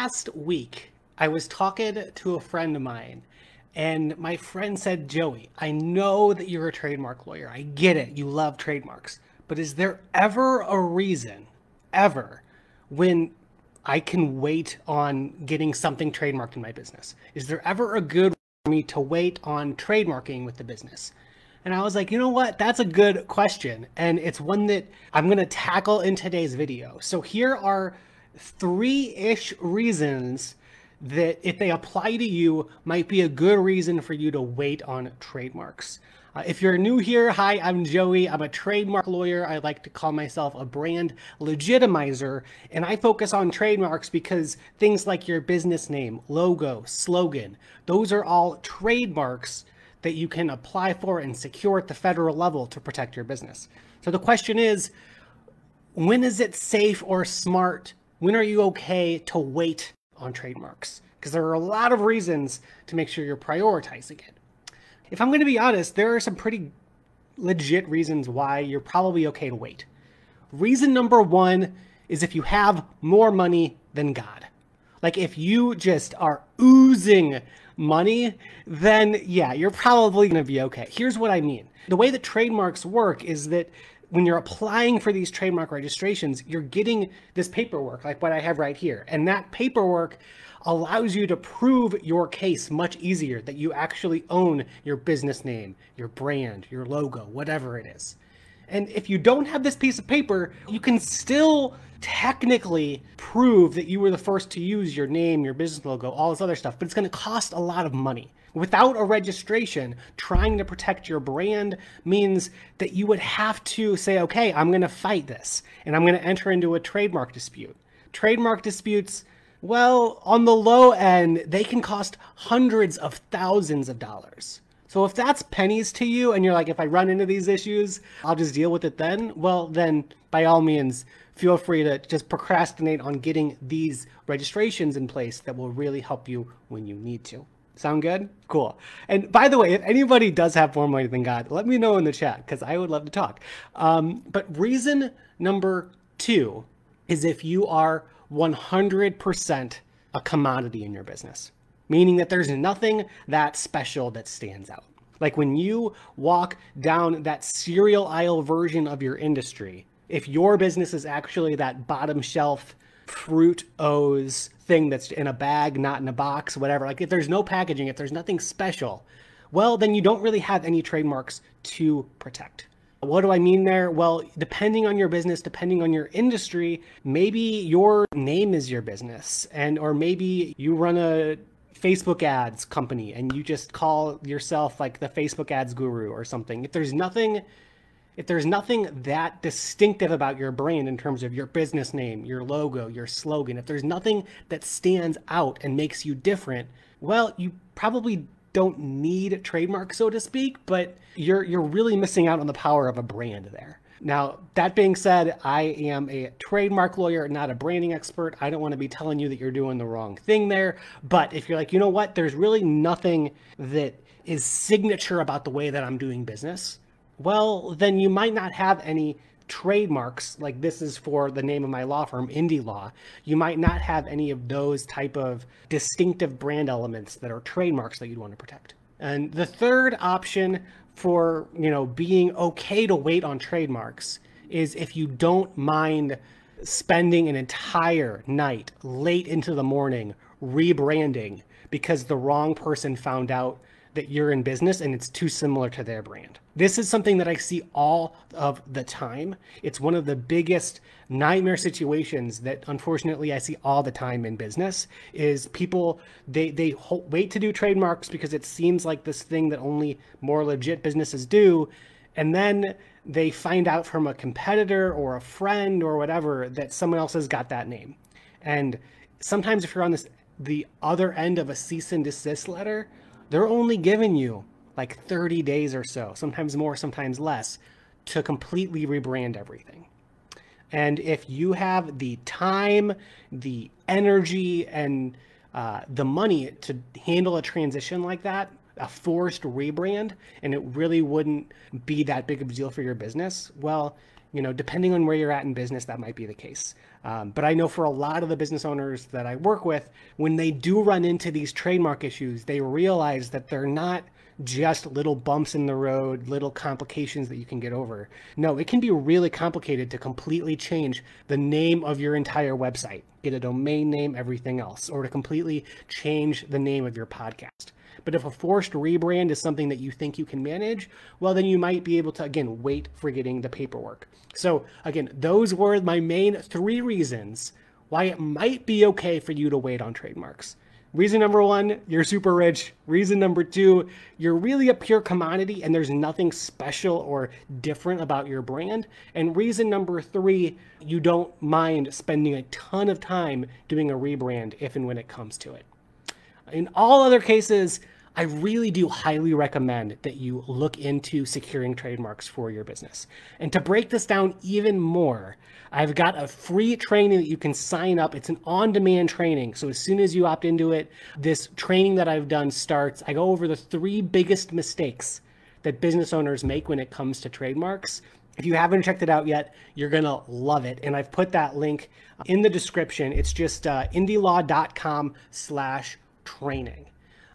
last week, I was talking to a friend of mine, and my friend said, Joey, I know that you're a trademark lawyer. I get it. You love trademarks. But is there ever a reason, ever, when I can wait on getting something trademarked in my business? Is there ever a good for me to wait on trademarking with the business? And I was like, you know what? That's a good question. And it's one that I'm going to tackle in today's video. So here are three ish reasons that if they apply to you might be a good reason for you to wait on trademarks. Uh, if you're new here, hi, I'm Joey. I'm a trademark lawyer. I like to call myself a brand legitimizer, and I focus on trademarks because things like your business name, logo, slogan, those are all trademarks that you can apply for and secure at the federal level to protect your business. So the question is, when is it safe or smart? When are you okay to wait on trademarks? Because there are a lot of reasons to make sure you're prioritizing it. If I'm going to be honest, there are some pretty legit reasons why you're probably okay to wait. Reason number one is if you have more money than God. Like if you just are oozing money, then yeah, you're probably going to be okay. Here's what I mean. The way that trademarks work is that when you're applying for these trademark registrations, you're getting this paperwork like what I have right here. And that paperwork allows you to prove your case much easier that you actually own your business name, your brand, your logo, whatever it is. And if you don't have this piece of paper, you can still technically prove that you were the first to use your name, your business logo, all this other stuff, but it's going to cost a lot of money. Without a registration, trying to protect your brand means that you would have to say, okay, I'm going to fight this and I'm going to enter into a trademark dispute. Trademark disputes, well, on the low end, they can cost hundreds of thousands of dollars. So if that's pennies to you and you're like, if I run into these issues, I'll just deal with it then, well, then by all means, feel free to just procrastinate on getting these registrations in place that will really help you when you need to. Sound good? Cool. And by the way, if anybody does have more money than God, let me know in the chat because I would love to talk. Um, but reason number two is if you are 100% a commodity in your business, meaning that there's nothing that special that stands out. Like when you walk down that cereal aisle version of your industry, if your business is actually that bottom shelf fruit O's thing that's in a bag, not in a box, whatever, like if there's no packaging, if there's nothing special, well, then you don't really have any trademarks to protect. What do I mean there? Well, depending on your business, depending on your industry, maybe your name is your business and or maybe you run a Facebook ads company and you just call yourself like the Facebook ads guru or something. If there's nothing if there's nothing that distinctive about your brand in terms of your business name, your logo, your slogan, if there's nothing that stands out and makes you different, well, you probably don't need a trademark, so to speak, but you're you're really missing out on the power of a brand there. Now, that being said, I am a trademark lawyer, not a branding expert. I don't want to be telling you that you're doing the wrong thing there. But if you're like, you know what, there's really nothing that is signature about the way that I'm doing business, well, then you might not have any trademarks like this is for the name of my law firm indie law you might not have any of those type of distinctive brand elements that are trademarks that you'd want to protect and the third option for you know being okay to wait on trademarks is if you don't mind spending an entire night late into the morning rebranding because the wrong person found out that you're in business and it's too similar to their brand. This is something that I see all of the time. It's one of the biggest nightmare situations that unfortunately I see all the time in business is people they they wait to do trademarks because it seems like this thing that only more legit businesses do and then they find out from a competitor or a friend or whatever that someone else has got that name. And sometimes if you're on this the other end of a cease and desist letter, they're only giving you like 30 days or so, sometimes more, sometimes less, to completely rebrand everything. And if you have the time, the energy, and uh, the money to handle a transition like that, a forced rebrand, and it really wouldn't be that big of a deal for your business, well, You know, depending on where you're at in business, that might be the case. Um, but I know for a lot of the business owners that I work with, when they do run into these trademark issues, they realize that they're not just little bumps in the road, little complications that you can get over. No, it can be really complicated to completely change the name of your entire website, get a domain name, everything else, or to completely change the name of your podcast. But if a forced rebrand is something that you think you can manage, well, then you might be able to, again, wait for getting the paperwork. So, again, those were my main three reasons why it might be okay for you to wait on trademarks. Reason number one, you're super rich. Reason number two, you're really a pure commodity and there's nothing special or different about your brand. And reason number three, you don't mind spending a ton of time doing a rebrand if and when it comes to it. In all other cases, I really do highly recommend that you look into securing trademarks for your business. And to break this down even more, I've got a free training that you can sign up. It's an on demand training. So as soon as you opt into it, this training that I've done starts. I go over the three biggest mistakes that business owners make when it comes to trademarks. If you haven't checked it out yet, you're going to love it. And I've put that link in the description. It's just uh, indielaw.com slash training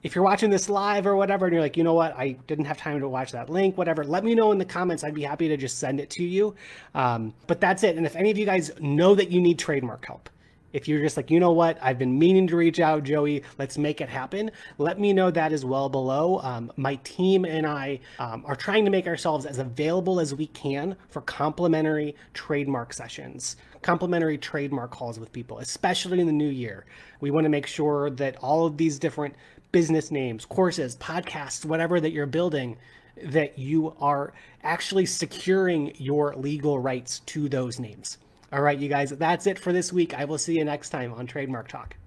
if you're watching this live or whatever, and you're like, you know what, I didn't have time to watch that link, whatever, let me know in the comments. I'd be happy to just send it to you. Um, but that's it. And if any of you guys know that you need trademark help, if you're just like, you know what, I've been meaning to reach out, Joey, let's make it happen, let me know that as well below. Um, my team and I um, are trying to make ourselves as available as we can for complimentary trademark sessions, complimentary trademark calls with people, especially in the new year. We want to make sure that all of these different business names, courses, podcasts, whatever that you're building, that you are actually securing your legal rights to those names. All right, you guys, that's it for this week. I will see you next time on Trademark Talk.